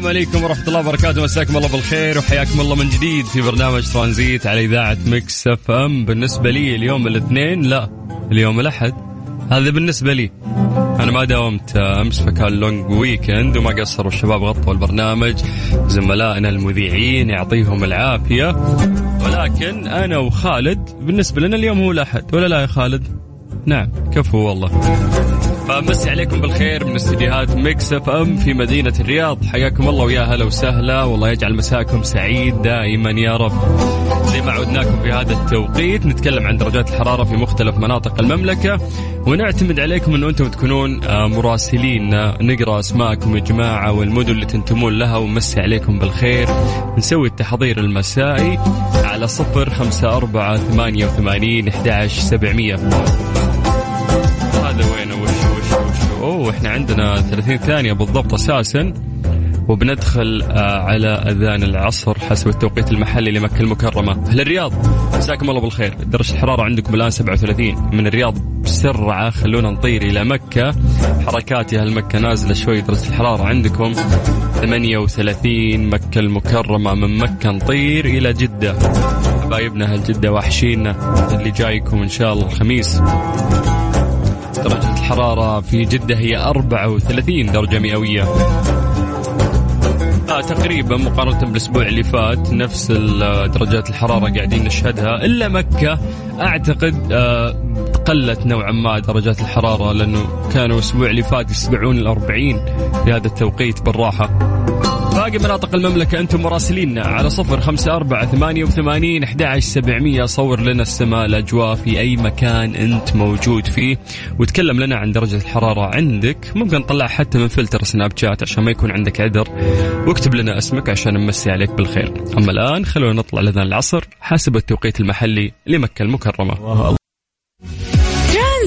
السلام عليكم ورحمة الله وبركاته. مساكم الله بالخير وحياكم الله من جديد في برنامج ترانزيت على إذاعة Mix FM. بالنسبة لي اليوم الاثنين لا اليوم الأحد. هذا بالنسبة لي. أنا ما داومت أمس فكان long weekend وما قصروا الشباب غطوا البرنامج. زملائنا المذيعين يعطيهم العافية. ولكن أنا وخالد بالنسبة لنا اليوم هو الأحد. ولا لا يا خالد؟ نعم كفو والله. فمسي عليكم بالخير من استديوهات Mix FM في مدينة الرياض. حياكم الله ويا هلا وسهلا. والله يجعل مساكم سعيد دائما يا رب. زي ما عودناكم في هذا التوقيت نتكلم عن درجات الحرارة في مختلف مناطق المملكة. ونعتمد عليكم انه أنتم تكونون آه، مراسلين. نقرأ أسماءكم يا جماعة والمدن اللي تنتمون لها. ونمسي عليكم بالخير. نسوي التحضير المسائي على صفر خمسة أربعة ثمانية وثمانين أحد سبعمية. وش اوه إحنا عندنا 30 ثانية بالضبط أساسا وبندخل آه، على أذان العصر حسب التوقيت المحلي لمكة المكرمة. أهل الرياض مساكم الله بالخير. درجة الحرارة عندكم الآن 37 من الرياض بسرعة خلونا نطير إلى مكة. حركات يا أهل مكة نازلة شوي درجة الحرارة عندكم. 38 مكة المكرمة. من مكة نطير إلى جدة. حبايبنا أهل جدة وحشينا اللي جايكم إن شاء الله الخميس. درجة الحرارة في جدة هي 34 درجة مئوية. آه تقريبا مقارنة بالأسبوع اللي فات نفس ال- درجات الحرارة قاعدين نشهدها. إلا مكة أعتقد آه قلت نوعا ما درجات الحرارة لأنه كانوا الأسبوع اللي فات يسبعون الأربعين. في هذا التوقيت بالراحة. باقي مناطق المملكة أنتم مراسليننا على صفر خمسة أربعة ثمانية وثمانين أحد سبعمية. صور لنا السماء الأجواء في أي مكان أنت موجود فيه. وتكلم لنا عن درجة الحرارة عندك. ممكن نطلع حتى من filter Snapchat عشان ما يكون عندك عذر. واكتب لنا اسمك عشان نمسي عليك بالخير. أما الآن خلونا نطلع لذان العصر حسب التوقيت المحلي لمكة المكرمة.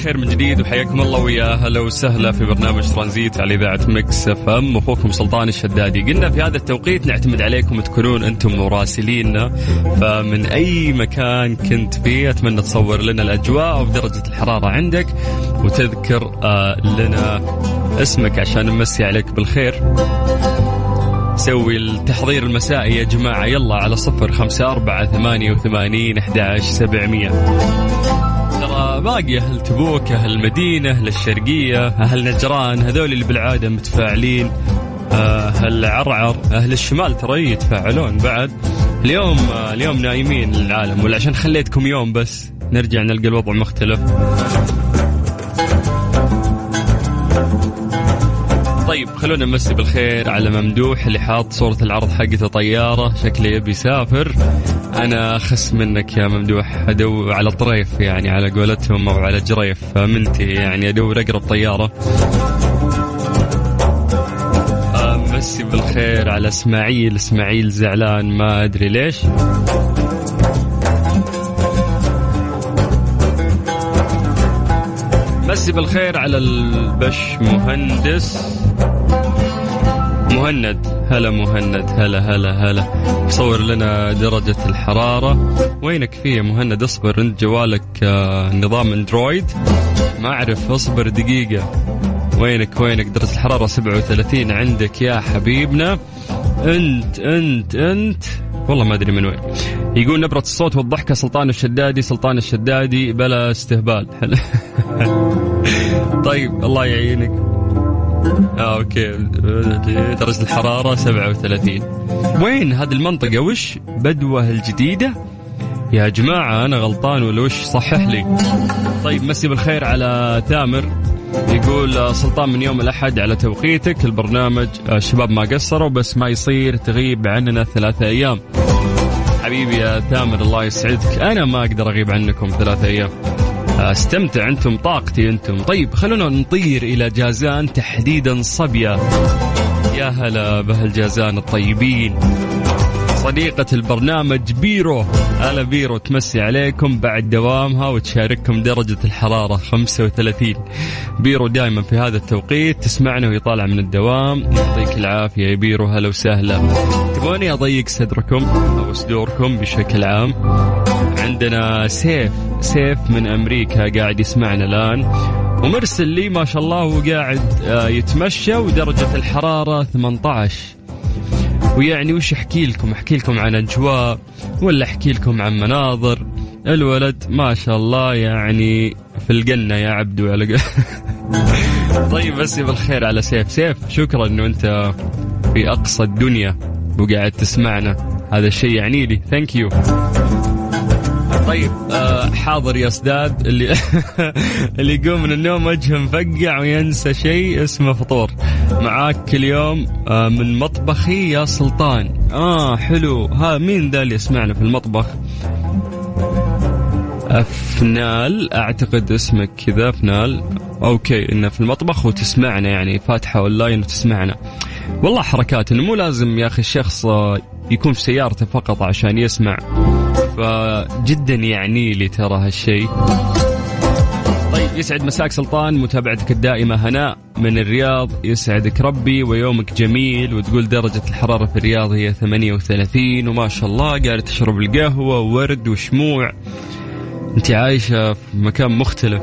بالخير من جديد وحياكم الله ويا هلا وسهلا في برنامج ترانزيت على إذاعة Mix FM. أخوكم سلطان الشدادي. قلنا في هذا التوقيت نعتمد عليكم تكونون أنتم مراسليننا فمن أي مكان كنت فيه أتمنى تصور لنا الأجواء ودرجه الحرارة عندك وتذكر آه لنا اسمك عشان نمسي عليك بالخير. سوي التحضير المسائي يا جماعة. يلا على صفر خمسة أربعة ثمانية وثمانين أحداش سبعمية. ترى باقي أهل تبوك أهل المدينة أهل الشرقية أهل نجران هذول اللي بالعادة متفاعلين. آه، أهل عرعر أهل الشمال ترى يتفاعلون بعد. اليوم آه، اليوم نايمين العالم ولا عشان خليتكم يوم بس نرجع نلقى الوضع مختلف. طيب خلونا نمسي بالخير على ممدوح اللي حاط صورة العرض حقته طيارة شكله يبي يسافر. أنا أخس منك يا ممدوح أدور على طريف يعني على قولتهم أو على جريف. منتي يعني أدور أقرب طيارة. أمسي بالخير على إسماعيل. إسماعيل زعلان ما أدري ليش. مسي بالخير على البش مهندس. مهند. هلا مهند هلا هلا هلا. صور لنا درجة الحرارة. وينك فيه يا مهند؟ اصبر انت جوالك آه، نظام اندرويد. ما اعرف اصبر دقيقة. وينك وينك؟ درجة الحرارة 37 عندك يا حبيبنا. انت انت انت. والله ما أدري من وين. يقول نبرة الصوت والضحكة سلطان الشدادي سلطان الشدادي بلا استهبال. طيب الله يعينك. آه أوكي. درجة الحرارة 37 وين هذه المنطقة؟ وش بدوة الجديدة؟ يا جماعة أنا غلطان ولا وش؟ صحح لي. طيب مسي بالخير على تامر. يقول سلطان من يوم الأحد على توقيتك. البرنامج الشباب ما قصروا بس ما يصير تغيب عننا ثلاثة أيام. حبيبي يا تامر الله يسعدك. أنا ما أقدر أغيب عنكم ثلاثة أيام. أستمتع أنتم طاقتي أنتم. طيب خلونا نطير إلى جازان تحديدا صبيه يا هلا بهالجازان الطيبين. صديقة البرنامج بيرو. هلا بيرو تمسي عليكم بعد دوامها وتشارككم درجة الحرارة 35 بيرو دائما في هذا التوقيت تسمعنا وهي طالعة من الدوام. يعطيك العافية يا بيرو هلا وسهلا. تبغوني أضيق صدركم أو صدوركم بشكل عام؟ عندنا سيف. سيف من أمريكا قاعد يسمعنا الآن. ومرسل لي ما شاء الله هو قاعد آه، يتمشى ودرجة الحرارة 18 ويعني وش أحكي لكم؟ أحكي لكم عن أجواء ولا أحكي لكم عن مناظر؟ الولد ما شاء الله يعني في الجنة يا عبدو على طيب بس بالخير على سيف. سيف شكرا إنه أنت في أقصى الدنيا وقاعد تسمعنا. هذا الشيء يعني لي. thank you طيب آه حاضر يا اسداد اللي اللي يقوم من النوم وجهه مفقع وينسى شيء اسمه فطور. معاك كل يوم آه من مطبخي يا سلطان. آه حلو. ها مين ذا اللي يسمعنا في المطبخ؟ أفنال أعتقد اسمك كذا أفنال. okay إنه في المطبخ وتسمعنا يعني فاتحة أونلاين وتسمعنا. والله حركات انه مو لازم يا أخي الشخص آه، يكون في سيارته فقط عشان يسمع. فجدا يعني لي ترى هالشيء. طيب يسعد مساك سلطان. متابعتك الدائمة هناء من الرياض. يسعدك ربي ويومك جميل. وتقول درجة الحرارة في الرياض هي 38 وما شاء الله قاعدة تشرب القهوة وورد وشموع. أنت عايشة في مكان مختلف.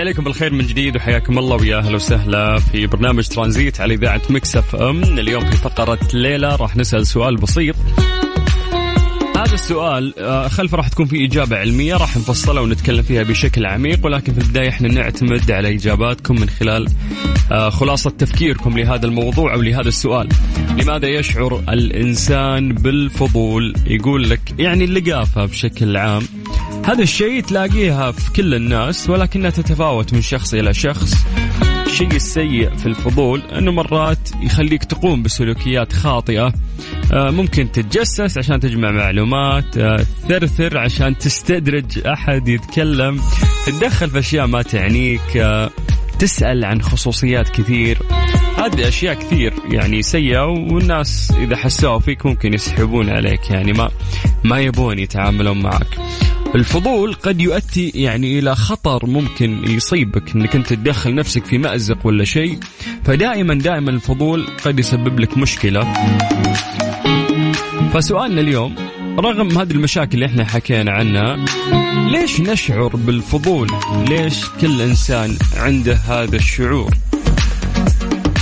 بس عليكم بالخير من جديد وحياكم الله ويا أهلا وسهلا في برنامج ترانزيت على إذاعة مكسف أم. اليوم في فقرة ليله راح نسأل سؤال بسيط. هذا السؤال آه، خلف راح تكون في إجابة علمية راح نفصلها ونتكلم فيها بشكل عميق ولكن في البداية إحنا نعتمد على إجاباتكم من خلال آه، خلاصة تفكيركم لهذا الموضوع أو لهذا السؤال. لماذا يشعر الإنسان بالفضول؟ يقول لك يعني اللقافة بشكل عام هذا الشيء تلاقيها في كل الناس ولكنها تتفاوت من شخص إلى شخص. الشيء السيء في الفضول إنه مرات يخليك تقوم بسلوكيات خاطئة. آه، ممكن تتجسس عشان تجمع معلومات آه، ترثر عشان تستدرج أحد يتكلم. تتدخل في أشياء ما تعنيك آه، تسأل عن خصوصيات كثير. هذه أشياء كثير يعني سيئة والناس إذا حسوا فيك ممكن يسحبون عليك يعني ما ما يبون يتعاملون معك. الفضول قد يؤدي يعني إلى خطر ممكن يصيبك إنك أنت تدخل نفسك في مأزق ولا شيء. فدائما دائما الفضول قد يسبب لك مشكلة. فسؤالنا اليوم رغم هذه المشاكل اللي إحنا حكينا عنها ليش نشعر بالفضول؟ ليش كل إنسان عنده هذا الشعور؟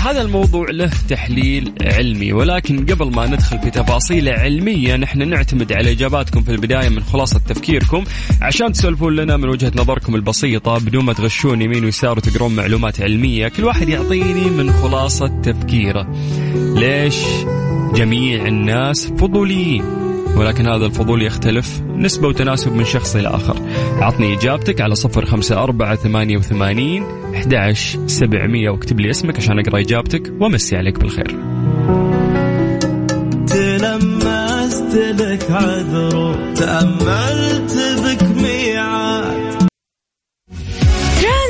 هذا الموضوع له تحليل علمي ولكن قبل ما ندخل في تفاصيل علمية نحن نعتمد على إجاباتكم في البداية من خلاصة تفكيركم. عشان تسولفون لنا من وجهة نظركم البسيطة بدون ما تغشون يمين ويسار وتقرون معلومات علمية كل واحد يعطيني من خلاصة تفكيره. ليش جميع الناس فضوليين؟ ولكن هذا الفضول يختلف نسبة وتناسب من شخص إلى آخر. عطني إجابتك على صفر خمسة أربعة ثمانية وثمانين أحد سبعمية واكتب لي اسمك عشان أقرأ إجابتك. ومسي عليك بالخير. تلمست لك عذر تأملت بك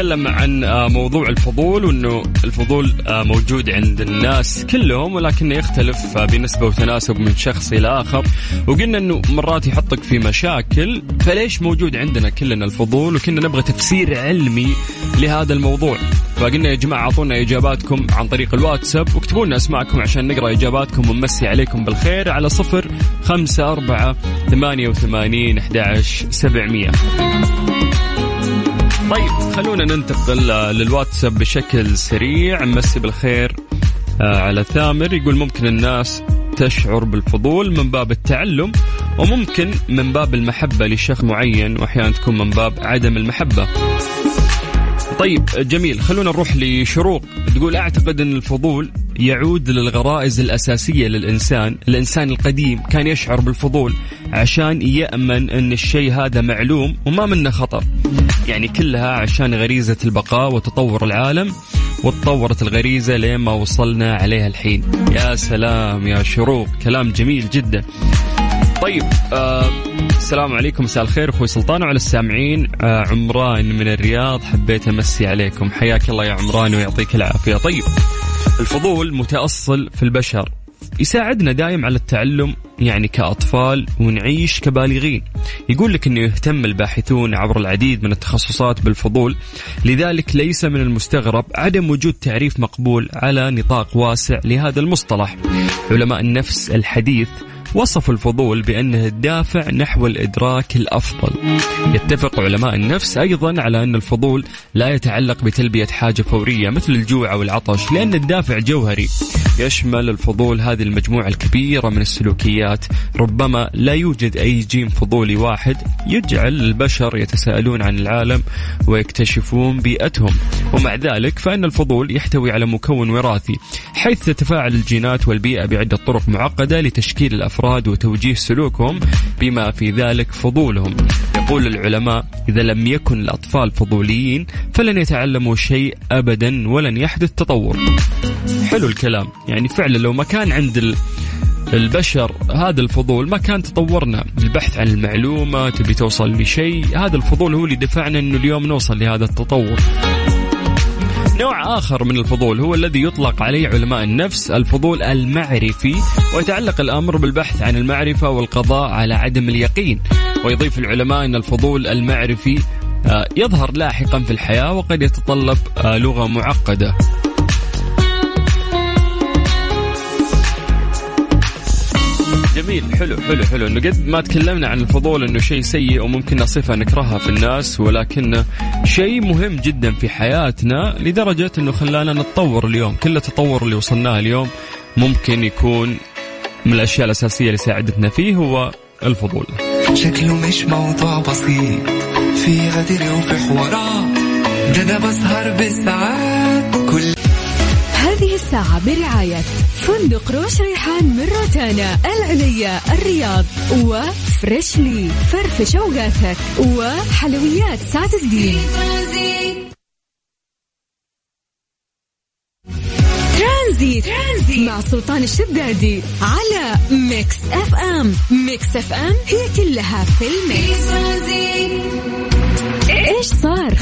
نتكلم عن آه، موضوع الفضول وإنه الفضول آه، موجود عند الناس كلهم ولكنه يختلف آه، بنسبة وتناسب من شخص إلى آخر. وقلنا إنه مرات يحطك في مشاكل فليش موجود عندنا كلنا الفضول وكنا نبغى تفسير علمي لهذا الموضوع؟ فقلنا يا جماعة أعطونا إجاباتكم عن طريق الواتساب واكتبوا لنا أسماءكم عشان نقرأ إجاباتكم ونمسي عليكم بالخير على صفر خمسة أربعة ثمانية وثمانين أحد سبعمية. طيب خلونا ننتقل آه، للواتساب بشكل سريع. مسي بالخير آه، على ثامر. يقول ممكن الناس تشعر بالفضول من باب التعلم وممكن من باب المحبة لشخص معين وأحيانا تكون من باب عدم المحبة. طيب جميل. خلونا نروح لشروق. تقول أعتقد أن الفضول يعود للغرائز الأساسية للإنسان. الإنسان القديم كان يشعر بالفضول عشان يأمن أن الشيء هذا معلوم وما منه خطر. يعني كلها عشان غريزة البقاء وتطور العالم وتطورت الغريزة لين ما وصلنا عليها الحين. يا سلام يا شروق كلام جميل جدا. طيب آه السلام عليكم مساء الخير أخوي سلطان وعلى السامعين. آه عمران من الرياض حبيت أمسي عليكم. حياك الله يا عمران ويعطيك العافية. طيب الفضول متأصل في البشر. يساعدنا دائم على التعلم يعني كأطفال ونعيش كبالغين. يقول لك أنه يهتم الباحثون عبر العديد من التخصصات بالفضول لذلك ليس من المستغرب عدم وجود تعريف مقبول على نطاق واسع لهذا المصطلح. علماء النفس الحديث وصف الفضول بأنه الدافع نحو الإدراك الأفضل. يتفق علماء النفس أيضا على أن الفضول لا يتعلق بتلبية حاجة فورية مثل الجوع أو العطش لأن الدافع جوهري. يشمل الفضول هذه المجموعة الكبيرة من السلوكيات. ربما لا يوجد أي جيم فضولي واحد يجعل البشر يتساءلون عن العالم ويكتشفون بيئتهم. ومع ذلك فإن الفضول يحتوي على مكون وراثي حيث تتفاعل الجينات والبيئة بعدة طرق معقدة لتشكيل الأفراد. وتوجيه سلوكهم بما في ذلك فضولهم. يقول العلماء إذا لم يكن الأطفال فضوليين فلن يتعلموا شيء أبدا ولن يحدث تطور. حلو الكلام. يعني فعلا لو ما كان عند البشر هذا الفضول ما كان تطورنا. البحث عن المعلومة تبي توصل لشيء هذا الفضول هو اللي دفعنا إنه اليوم نوصل لهذا التطور. نوع آخر من الفضول هو الذي يطلق عليه علماء النفس الفضول المعرفي ويتعلق الأمر بالبحث عن المعرفة والقضاء على عدم اليقين. ويضيف العلماء أن الفضول المعرفي آه، يظهر لاحقا في الحياة وقد يتطلب آه، لغة معقدة. جميل حلو حلو حلو. إنه قد ما تكلمنا عن الفضول إنه شيء سيء وممكن صفه نكرهها في الناس ولكنه شيء مهم جدا في حياتنا لدرجة إنه خلانا نتطور اليوم. كل التطور اللي وصلناه اليوم ممكن يكون من الأشياء الأساسية اللي ساعدتنا فيه هو الفضول. شكله مش موضوع بسيط. في غدر وفي حوارات ده أنا بسهر بالساعات كل هذه الساعة برعاية فندق روش ريحان من روتانا العليا الرياض وفريشلي فرفش أوقاتك وحلويات سعد الدين. ترانزيت. ترانزيت. مع سلطان الشدادي على Mix FM. Mix FM هي كلها في ال mix.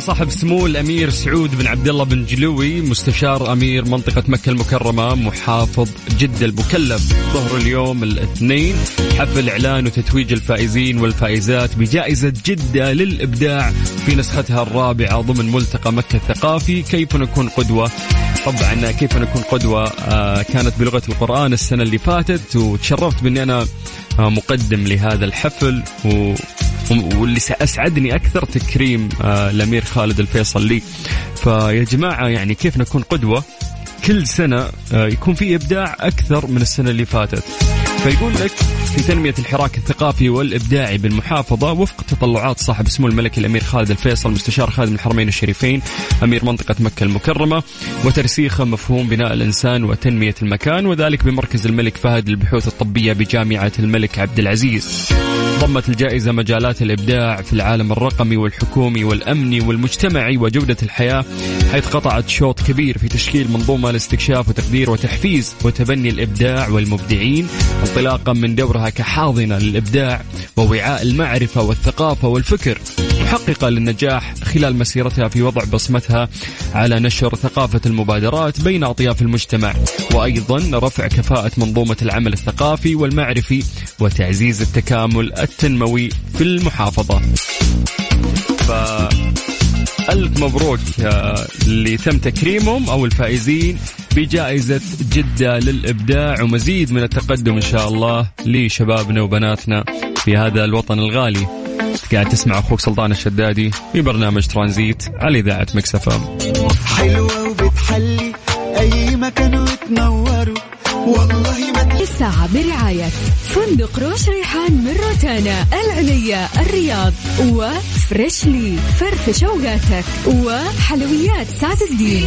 صاحب سمو الأمير سعود بن عبد الله بن جلوي مستشار أمير منطقة مكة المكرمة محافظ جدة المكلف. ظهر اليوم الاثنين حفل إعلان وتتويج الفائزين والفائزات بجائزة جدة للإبداع في نسختها الرابعة ضمن ملتقى مكة الثقافي. كيف نكون قدوة؟ طبعا كيف نكون قدوة؟ آه، كانت بلغة القرآن السنة اللي فاتت وتشرفت بأني أنا آه، مقدم لهذا الحفل و واللي اسعدني أكثر تكريم آه، الأمير خالد الفيصل لي فيا جماعة يعني كيف نكون قدوة؟ كل سنة آه، يكون في إبداع أكثر من السنة اللي فاتت. فيقول لك في تنمية الحراك الثقافي والإبداعي بالمحافظة وفق تطلعات صاحب سمو الملك الأمير خالد الفيصل مستشار خادم الحرمين الشريفين أمير منطقة مكة المكرمة وترسيخ مفهوم بناء الإنسان وتنمية المكان وذلك بمركز الملك فهد للبحوث الطبية بجامعة الملك عبد العزيز. ضمت الجائزة مجالات الإبداع في العالم الرقمي والحكومي والأمني والمجتمعي وجودة الحياة حيث قطعت شوط كبير في تشكيل منظومة لاستكشاف وتقدير وتحفيز وتبني الإبداع والمبدعين انطلاقا من دورها كحاضنة للإبداع ووعاء المعرفة والثقافة والفكر محققة للنجاح خلال مسيرتها في وضع بصمتها على نشر ثقافة المبادرات بين أطياف المجتمع وأيضا رفع كفاءة منظومة العمل الثقافي والمعرفي وتعزيز التكامل التنموي في المحافظة. ف... ألف مبروك اللي تم تكريمهم أو الفائزين. بجائزة جدة للإبداع ومزيد من التقدم إن شاء الله لشبابنا وبناتنا في هذا الوطن الغالي. قاعد تسمع أخوك سلطان الشدادي في برنامج ترانزيت على إذاعة مكسفة حلوة وبتحلي أي مكان وتنوروا والله ما الساعة برعاية فندق روش ريحان من روتانا العليا الرياض وفريشلي. فرفش أوقاتك وحلويات سعد الدين.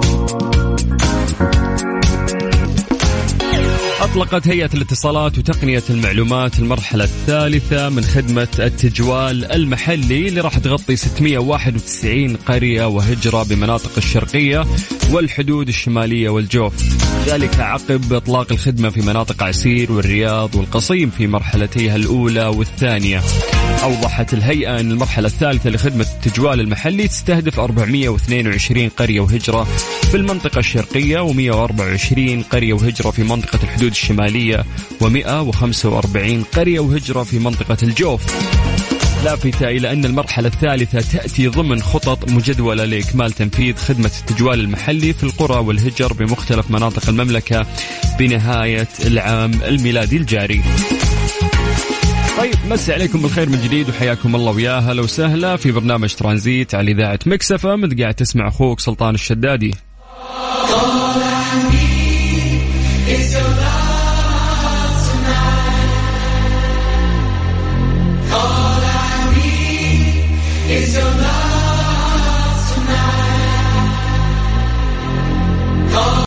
أطلقت هيئة الاتصالات وتقنية المعلومات المرحلة الثالثة من خدمة التجوال المحلي اللي راح تغطي 691 قرية وهجرة بمناطق الشرقية. والحدود الشمالية والجوف. ذلك عقب إطلاق الخدمة في مناطق عسير والرياض والقصيم في مرحلتيها الأولى والثانية. أوضحت الهيئة أن المرحلة الثالثة لخدمة التجوال المحلي تستهدف 422 قرية وهجرة في المنطقة الشرقية و124 قرية وهجرة في منطقة الحدود الشمالية و145 قرية وهجرة في منطقة الجوف. لافتة إلى أن المرحلة الثالثة تأتي ضمن خطط مجدولة لإكمال تنفيذ خدمة التجوال المحلي في القرى والهجر بمختلف مناطق المملكة بنهاية العام الميلادي الجاري. طيب مسي عليكم بالخير من جديد وحياكم الله ويا هلا وسهلا في برنامج ترانزيت على إذاعة مكسفه مثل قاعد تسمع أخوك سلطان الشدادي.